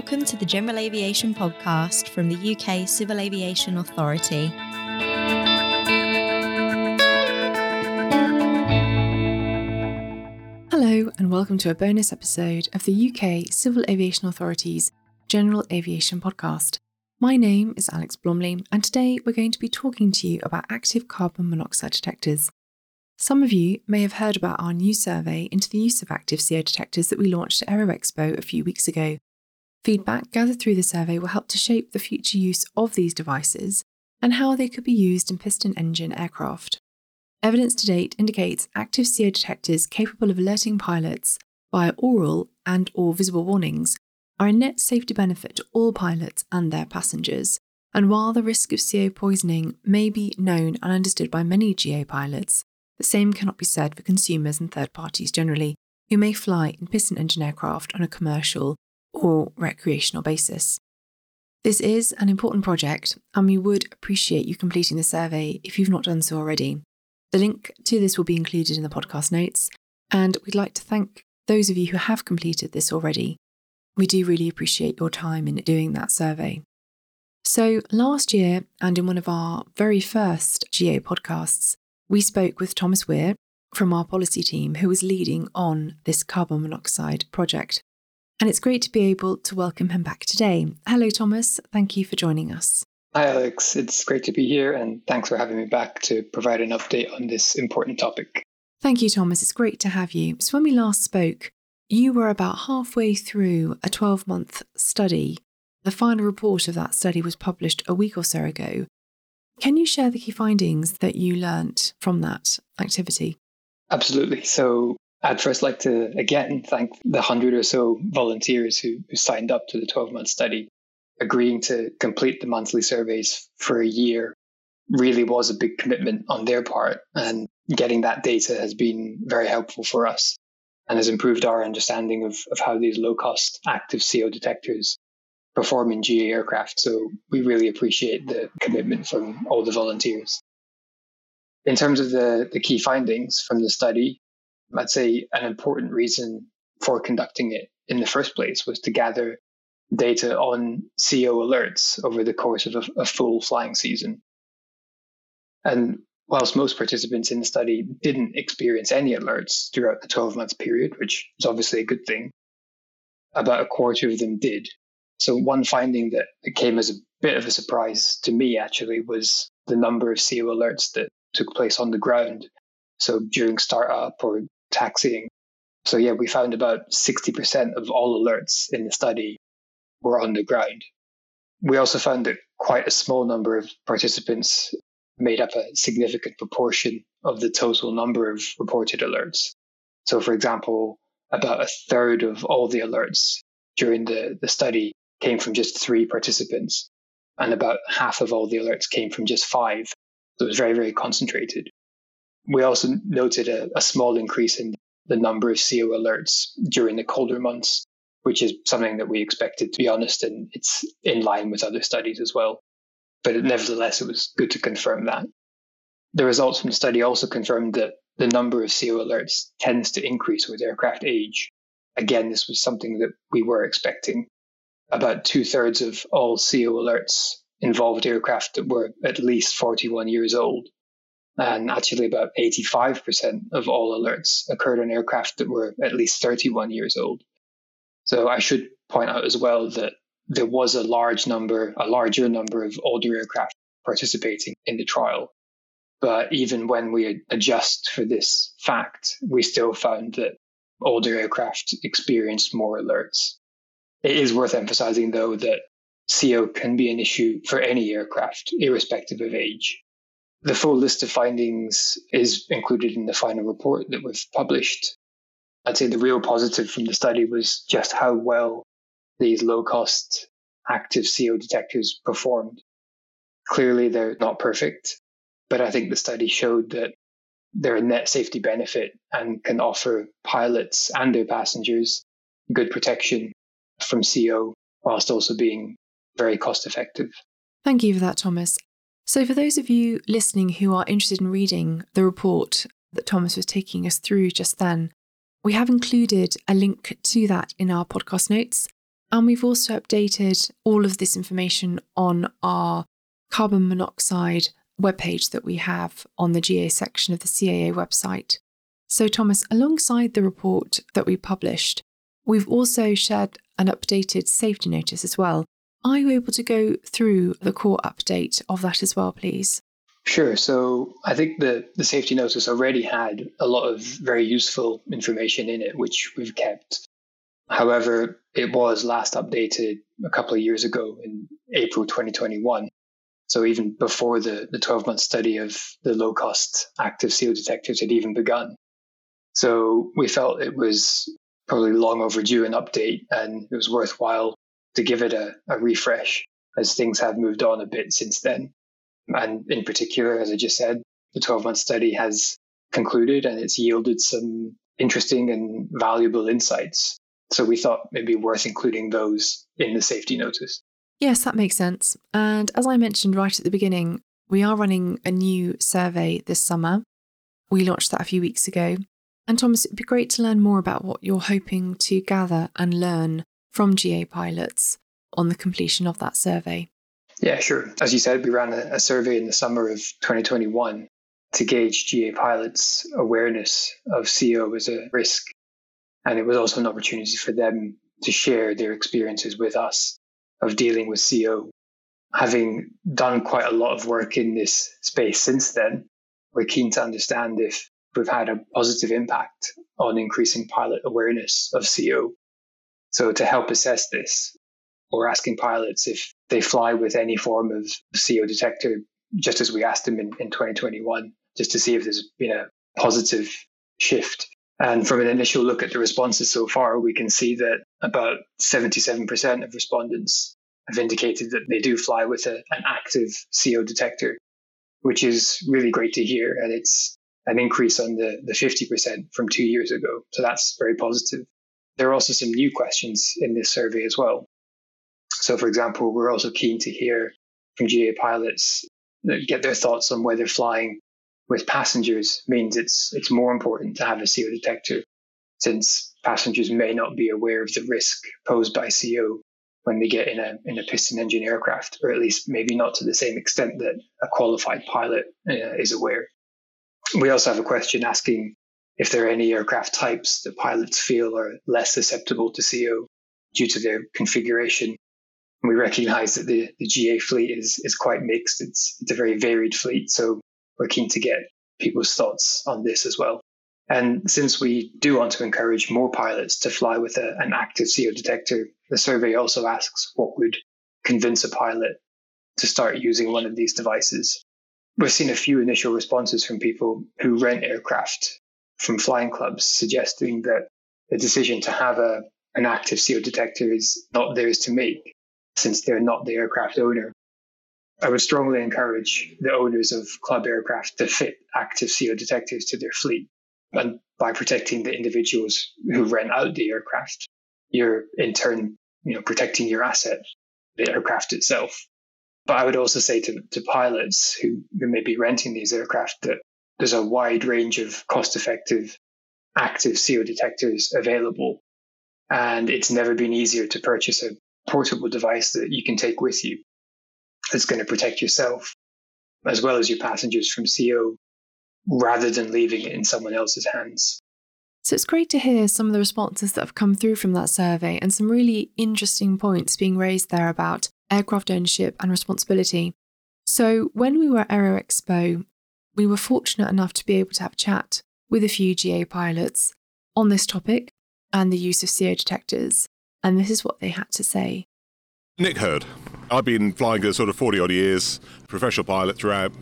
Welcome to the General Aviation Podcast from the UK Civil Aviation Authority. Hello, and welcome to a bonus episode of the UK Civil Aviation Authority's General Aviation Podcast. My name is Alex Blomley, and today we're going to be talking to you about active carbon monoxide detectors. Some of you may have heard about our new survey into the use of active CO detectors that we launched at Aero Expo a few weeks ago. Feedback gathered through the survey will help to shape the future use of these devices and how they could be used in piston engine aircraft. Evidence to date indicates active CO detectors capable of alerting pilots via aural and or visible warnings are a net safety benefit to all pilots and their passengers. And while the risk of CO poisoning may be known and understood by many GA pilots, the same cannot be said for consumers and third parties generally, who may fly in piston engine aircraft on a commercial or recreational basis. This is an important project, and we would appreciate you completing the survey if you've not done so already. The link to this will be included in the podcast notes, and we'd like to thank those of you who have completed this already. We do really appreciate your time in doing that survey. So, last year, and in one of our very first GA podcasts, we spoke with Thomas Weir from our policy team who was leading on this carbon monoxide project and it's great to be able to welcome him back today. Hello, Thomas. Thank you for joining us. Hi, Alex. It's great to be here, and thanks for having me back to provide an update on this important topic. Thank you, Thomas. It's great to have you. So, when we last spoke, you were about halfway through a 12 month study. The final report of that study was published a week or so ago. Can you share the key findings that you learnt from that activity? Absolutely. So, I'd first like to again thank the hundred or so volunteers who, who signed up to the 12 month study. Agreeing to complete the monthly surveys for a year really was a big commitment on their part, and getting that data has been very helpful for us and has improved our understanding of, of how these low cost active CO detectors perform in GA aircraft. So we really appreciate the commitment from all the volunteers. In terms of the, the key findings from the study, I'd say an important reason for conducting it in the first place was to gather data on CO alerts over the course of a, a full flying season. And whilst most participants in the study didn't experience any alerts throughout the 12 month period, which is obviously a good thing, about a quarter of them did. So, one finding that came as a bit of a surprise to me actually was the number of CO alerts that took place on the ground. So, during startup or taxiing. So, yeah, we found about 60% of all alerts in the study were on the ground. We also found that quite a small number of participants made up a significant proportion of the total number of reported alerts. So, for example, about a third of all the alerts during the, the study came from just three participants, and about half of all the alerts came from just five. So it was very, very concentrated. We also noted a, a small increase in the number of CO alerts during the colder months, which is something that we expected, to be honest, and it's in line with other studies as well. But nevertheless, it was good to confirm that. The results from the study also confirmed that the number of CO alerts tends to increase with aircraft age. Again, this was something that we were expecting. About two thirds of all CO alerts involved aircraft that were at least 41 years old, Uh, and actually, about 85% of all alerts occurred on aircraft that were at least 31 years old. So I should point out as well that there was a large number, a larger number of older aircraft participating in the trial. But even when we adjust for this fact, we still found that older aircraft experienced more alerts. It is worth emphasizing, though, that CO can be an issue for any aircraft, irrespective of age. The full list of findings is included in the final report that we've published. I'd say the real positive from the study was just how well these low cost active CO detectors performed. Clearly, they're not perfect, but I think the study showed that they're a net safety benefit and can offer pilots and their passengers good protection from CO whilst also being very cost effective. Thank you for that, Thomas. So, for those of you listening who are interested in reading the report that Thomas was taking us through just then, we have included a link to that in our podcast notes. And we've also updated all of this information on our carbon monoxide webpage that we have on the GA section of the CAA website. So, Thomas, alongside the report that we published, we've also shared an updated safety notice as well. Are you able to go through the core update of that as well, please? Sure. So I think the, the safety notice already had a lot of very useful information in it, which we've kept. However, it was last updated a couple of years ago in April 2021. So even before the, the 12 month study of the low cost active CO detectors had even begun. So we felt it was probably long overdue an update and it was worthwhile to give it a, a refresh as things have moved on a bit since then. And in particular, as I just said, the 12 month study has concluded and it's yielded some interesting and valuable insights. So we thought maybe worth including those in the safety notice. Yes, that makes sense. And as I mentioned right at the beginning, we are running a new survey this summer. We launched that a few weeks ago. And Thomas, it'd be great to learn more about what you're hoping to gather and learn from GA pilots on the completion of that survey. Yeah, sure. As you said, we ran a, survey in the summer of 2021 to gauge GA pilots' awareness of CO as a risk. And it was also an opportunity for them to share their experiences with us of dealing with CO. Having done quite a lot of work in this space since then, we're keen to understand if we've had a positive impact on increasing pilot awareness of CO. So to help assess this, we're asking pilots if they fly with any form of CO detector, just as we asked them in, in 2021, just to see if there's been a positive shift. And from an initial look at the responses so far, we can see that about 77% of respondents have indicated that they do fly with a, an active CO detector, which is really great to hear. And it's an increase on the, the 50% from two years ago. So that's very positive. There are also some new questions in this survey as well. So, for example, we're also keen to hear from GA pilots, get their thoughts on whether flying with passengers means it's it's more important to have a CO detector, since passengers may not be aware of the risk posed by CO when they get in a in a piston engine aircraft, or at least maybe not to the same extent that a qualified pilot uh, is aware. We also have a question asking if there are any aircraft types that pilots feel are less susceptible to CO due to their configuration we recognize that the, the GA fleet is, is quite mixed. It's, it's a very varied fleet. So we're keen to get people's thoughts on this as well. And since we do want to encourage more pilots to fly with a, an active CO detector, the survey also asks what would convince a pilot to start using one of these devices. We've seen a few initial responses from people who rent aircraft from flying clubs suggesting that the decision to have a, an active CO detector is not theirs to make since they're not the aircraft owner. I would strongly encourage the owners of club aircraft to fit active CO detectors to their fleet. And by protecting the individuals who rent out the aircraft, you're in turn, you know, protecting your asset, the aircraft itself. But I would also say to, to pilots who, who may be renting these aircraft that there's a wide range of cost effective active CO detectors available. And it's never been easier to purchase a portable device that you can take with you that's going to protect yourself as well as your passengers from CO rather than leaving it in someone else's hands. So it's great to hear some of the responses that have come through from that survey and some really interesting points being raised there about aircraft ownership and responsibility. So when we were at Aero Expo, we were fortunate enough to be able to have a chat with a few GA pilots on this topic and the use of CO detectors and this is what they had to say. Nick Hurd. I've been flying for sort of 40 odd years, professional pilot throughout,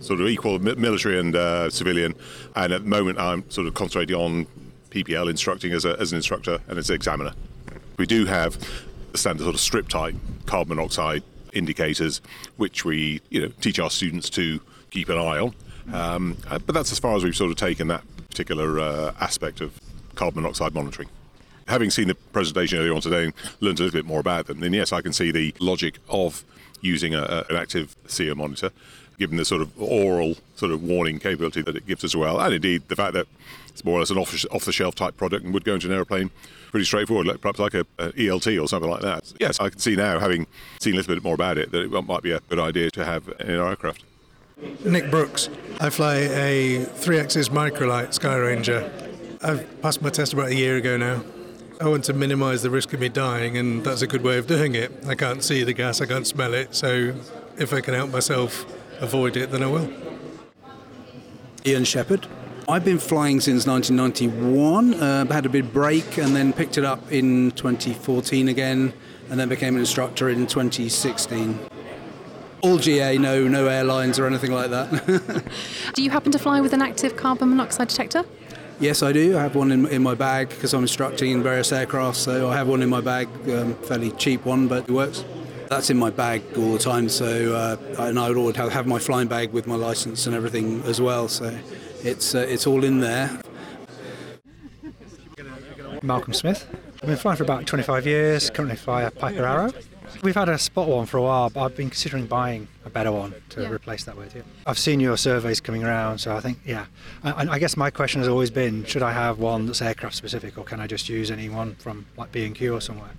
sort of equal military and uh, civilian. And at the moment, I'm sort of concentrating on PPL instructing as, a, as an instructor and as an examiner. We do have the standard sort of strip type carbon monoxide indicators, which we you know teach our students to keep an eye on. Um, uh, but that's as far as we've sort of taken that particular uh, aspect of carbon monoxide monitoring having seen the presentation earlier on today and learned a little bit more about them, then yes, I can see the logic of using a, an active CO monitor, given the sort of aural sort of warning capability that it gives as well, and indeed the fact that it's more or less an off, the shelf type product and would go into an aeroplane pretty straightforward, like, perhaps like a, a, ELT or something like that. Yes, I can see now, having seen a little bit more about it, that it might be a good idea to have in an aircraft. Nick Brooks. I fly a three axis microlight Skyranger. I've passed my test about a year ago now. I want to minimise the risk of me dying, and that's a good way of doing it. I can't see the gas, I can't smell it, so if I can help myself avoid it, then I will. Ian Shepherd. I've been flying since 1991, uh, had a big break, and then picked it up in 2014 again, and then became an instructor in 2016 all GA, no no airlines or anything like that. do you happen to fly with an active carbon monoxide detector? Yes, I do. I have one in, in my bag because I'm instructing in various aircraft, so I have one in my bag, um, fairly cheap one, but it works. That's in my bag all the time, so uh, and I would always have, have my flying bag with my license and everything as well, so it's uh, it's all in there. Malcolm Smith. I've been flying for about 25 years. Currently fly a Piper Arrow. We've had a spot one for a while, but I've been considering buying a better one to yeah. replace that with. Yeah. I've seen your surveys coming around, so I think, yeah. I, I guess my question has always been, should I have one that's aircraft specific, or can I just use any one from like B&Q or somewhere?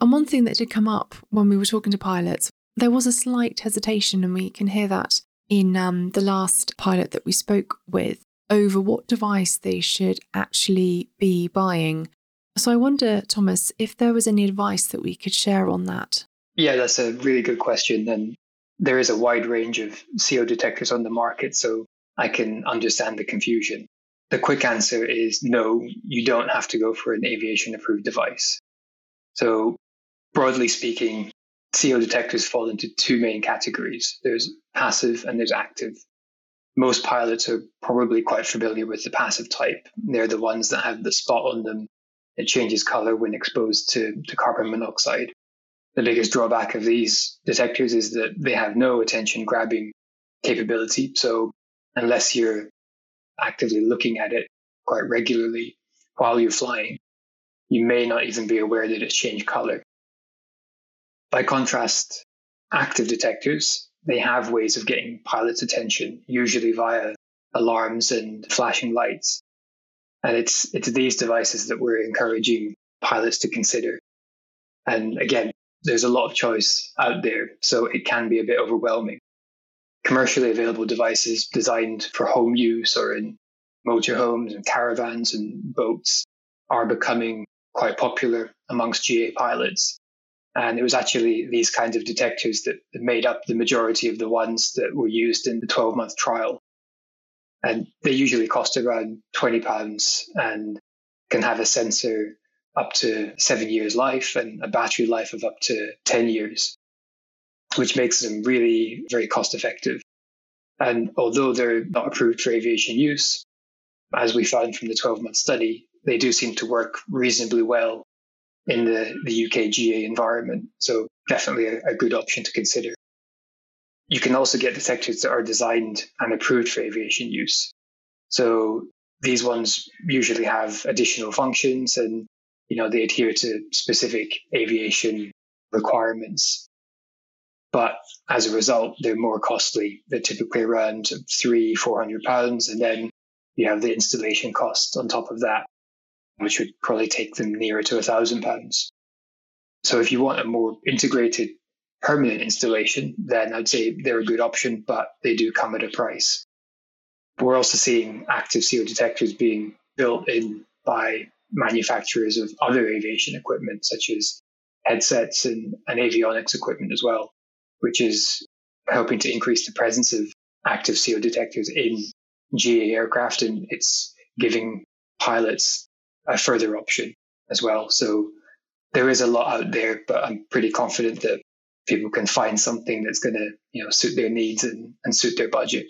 And one thing that did come up when we were talking to pilots, there was a slight hesitation, and we can hear that in um, the last pilot that we spoke with over what device they should actually be buying so I wonder, Thomas, if there was any advice that we could share on that. Yeah, that's a really good question. And there is a wide range of CO detectors on the market, so I can understand the confusion. The quick answer is no, you don't have to go for an aviation approved device. So, broadly speaking, CO detectors fall into two main categories there's passive and there's active. Most pilots are probably quite familiar with the passive type. They're the ones that have the spot on them it changes color when exposed to, to carbon monoxide. The biggest drawback of these detectors is that they have no attention grabbing capability. So unless you're actively looking at it quite regularly while you're flying, you may not even be aware that it's changed color. By contrast, active detectors, they have ways of getting pilots' attention, usually via alarms and flashing lights. And it's it's these devices that we're encouraging pilots to consider. And again, there's a lot of choice out there, so it can be a bit overwhelming. Commercially available devices designed for home use or in motorhomes and caravans and boats are becoming quite popular amongst GA pilots. And it was actually these kinds of detectors that made up the majority of the ones that were used in the 12 month trial and they usually cost around twenty pounds and can have a sensor up to seven years life and a battery life of up to 10 years, which makes them really very cost effective. And although they're not approved for aviation use, as we found from the 12 month study, they do seem to work reasonably well in the, the UK GA environment. So definitely a, a good option to consider. You can also get detectors that are designed and approved for aviation use. So these ones usually have additional functions and you know they adhere to specific aviation requirements. But as a result, they're more costly. They're typically around three, four hundred pounds, and then you have the installation cost on top of that, which would probably take them nearer to a thousand pounds. So if you want a more integrated permanent installation, then I'd say they're a good option, but they do come at a price. We're also seeing active CO detectors being built in by manufacturers of other aviation equipment, such as headsets and, and avionics equipment as well, which is helping to increase the presence of active CO detectors in GA aircraft, and it's giving pilots a further option as well. So there is a lot out there, but I'm pretty confident that people can find something that's going to you know suit their needs and, and suit their budget.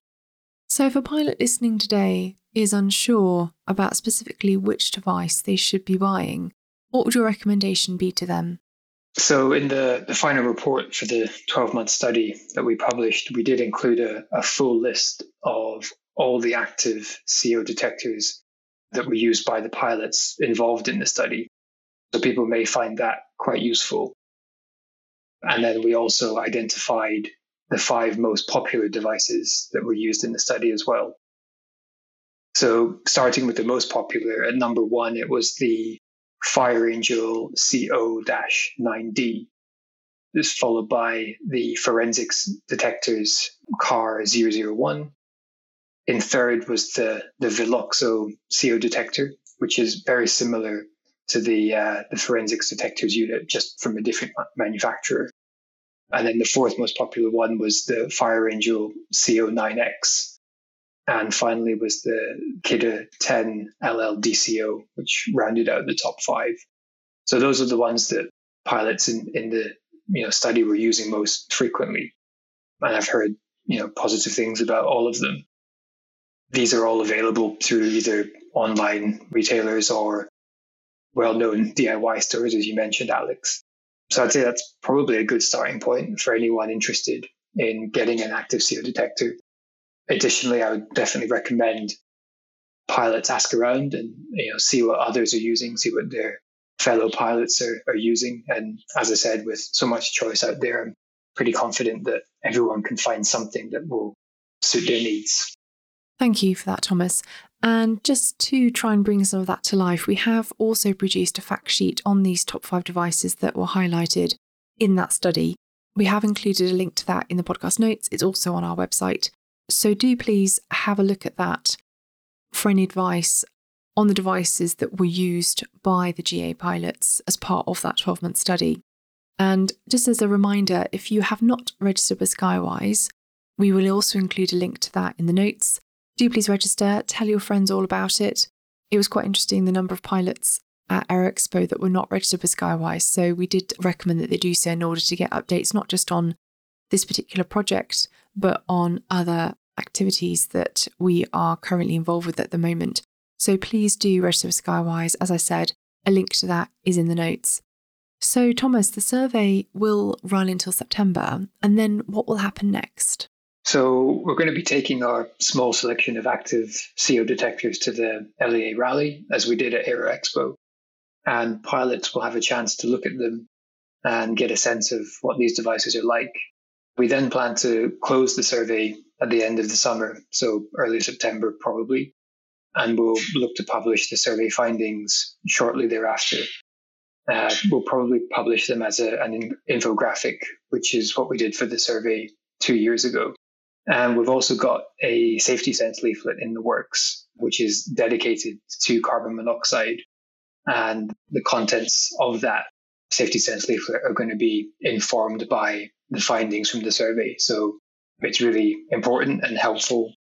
So, if a pilot listening today is unsure about specifically which device they should be buying, what would your recommendation be to them? So, in the, the final report for the 12 month study that we published, we did include a, a full list of all the active CO detectors that were used by the pilots involved in the study. So, people may find that quite useful And then we also identified the five most popular devices that were used in the study as well. So, starting with the most popular, at number one, it was the Fire Angel CO 9D. This followed by the forensics detectors CAR 001. In third was the, the Veloxo CO detector, which is very similar to the, uh, the forensics detectors unit, just from a different manufacturer. And then the fourth most popular one was the Fire Angel CO9X. And finally was the Kidde 10 LLDCO, which rounded out the top five. So those are the ones that pilots in, in the you know study were using most frequently. And I've heard you know positive things about all of them. These are all available through either online retailers or well-known DIY stores, as you mentioned, Alex. So I'd say that's probably a good starting point for anyone interested in getting an active CO detector. Additionally, I would definitely recommend pilots ask around and you know see what others are using, see what their fellow pilots are, are using. And as I said, with so much choice out there, I'm pretty confident that everyone can find something that will suit their needs. Thank you for that, Thomas. And just to try and bring some of that to life, we have also produced a fact sheet on these top five devices that were highlighted in that study. We have included a link to that in the podcast notes. It's also on our website. So do please have a look at that for any advice on the devices that were used by the GA pilots as part of that 12 month study. And just as a reminder, if you have not registered with Skywise, we will also include a link to that in the notes do please register, tell your friends all about it. It was quite interesting the number of pilots at Aero-Expo that were not registered with Skywise. So we did recommend that they do so in order to get updates, not just on this particular project, but on other activities that we are currently involved with at the moment. So please do register with Skywise. As I said, a link to that is in the notes. So, Thomas, the survey will run until September, and then what will happen next? So we're going to be taking our small selection of active CO detectors to the LAA rally, as we did at Aero-Expo. And pilots will have a chance to look at them and get a sense of what these devices are like. We then plan to close the survey at the end of the summer, so early September probably, and we'll look to publish the survey findings shortly thereafter. Uh, we'll probably publish them as a, an infographic, which is what we did for the survey two years ago. And we've also got a safety sense leaflet in the works, which is dedicated to carbon monoxide. And the contents of that safety sense leaflet are going to be informed by the findings from the survey. So it's really important and helpful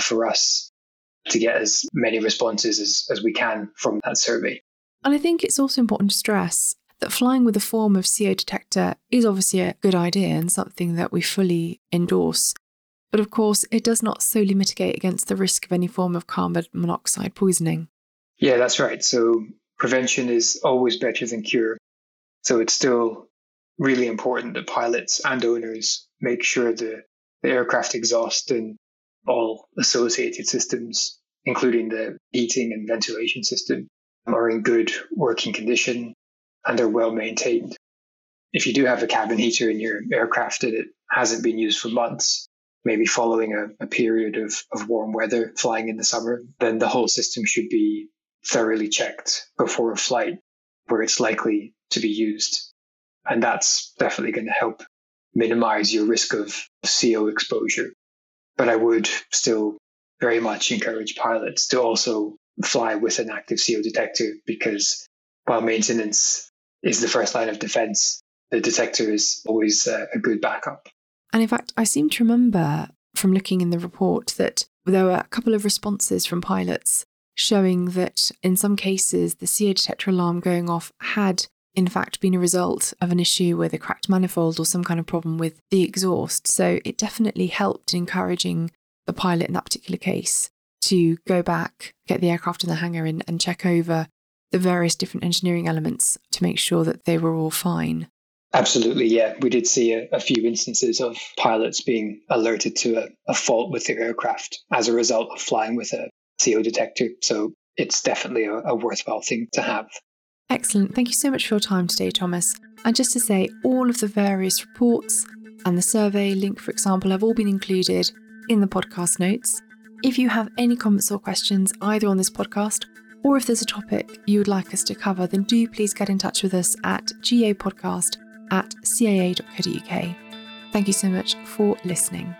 for us to get as many responses as, as we can from that survey. And I think it's also important to stress that flying with a form of CO detector is obviously a good idea and something that we fully endorse. But of course, it does not solely mitigate against the risk of any form of carbon monoxide poisoning. Yeah, that's right. So prevention is always better than cure. So it's still really important that pilots and owners make sure the, the aircraft exhaust and all associated systems, including the heating and ventilation system, are in good working condition and are well maintained. If you do have a cabin heater in your aircraft and it hasn't been used for months, maybe following a, a period of, of warm weather flying in the summer, then the whole system should be thoroughly checked before a flight where it's likely to be used. And that's definitely going to help minimize your risk of CO exposure. But I would still very much encourage pilots to also fly with an active CO detector because while maintenance is the first line of defense, the detector is always a, a good backup. And in fact, I seem to remember from looking in the report that there were a couple of responses from pilots showing that in some cases the CO detector alarm going off had in fact been a result of an issue with a cracked manifold or some kind of problem with the exhaust. So it definitely helped in encouraging the pilot in that particular case to go back, get the aircraft in the hangar and, and check over the various different engineering elements to make sure that they were all fine. Absolutely, yeah. We did see a, a, few instances of pilots being alerted to a, a, fault with their aircraft as a result of flying with a CO detector. So it's definitely a, a worthwhile thing to have. Excellent. Thank you so much for your time today, Thomas. And just to say, all of the various reports and the survey link, for example, have all been included in the podcast notes. If you have any comments or questions either on this podcast or if there's a topic you would like us to cover, then do please get in touch with us at gapodcast at caa.co.uk. Thank you so much for listening.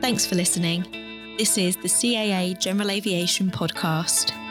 Thanks for listening. This is the CAA General Aviation Podcast.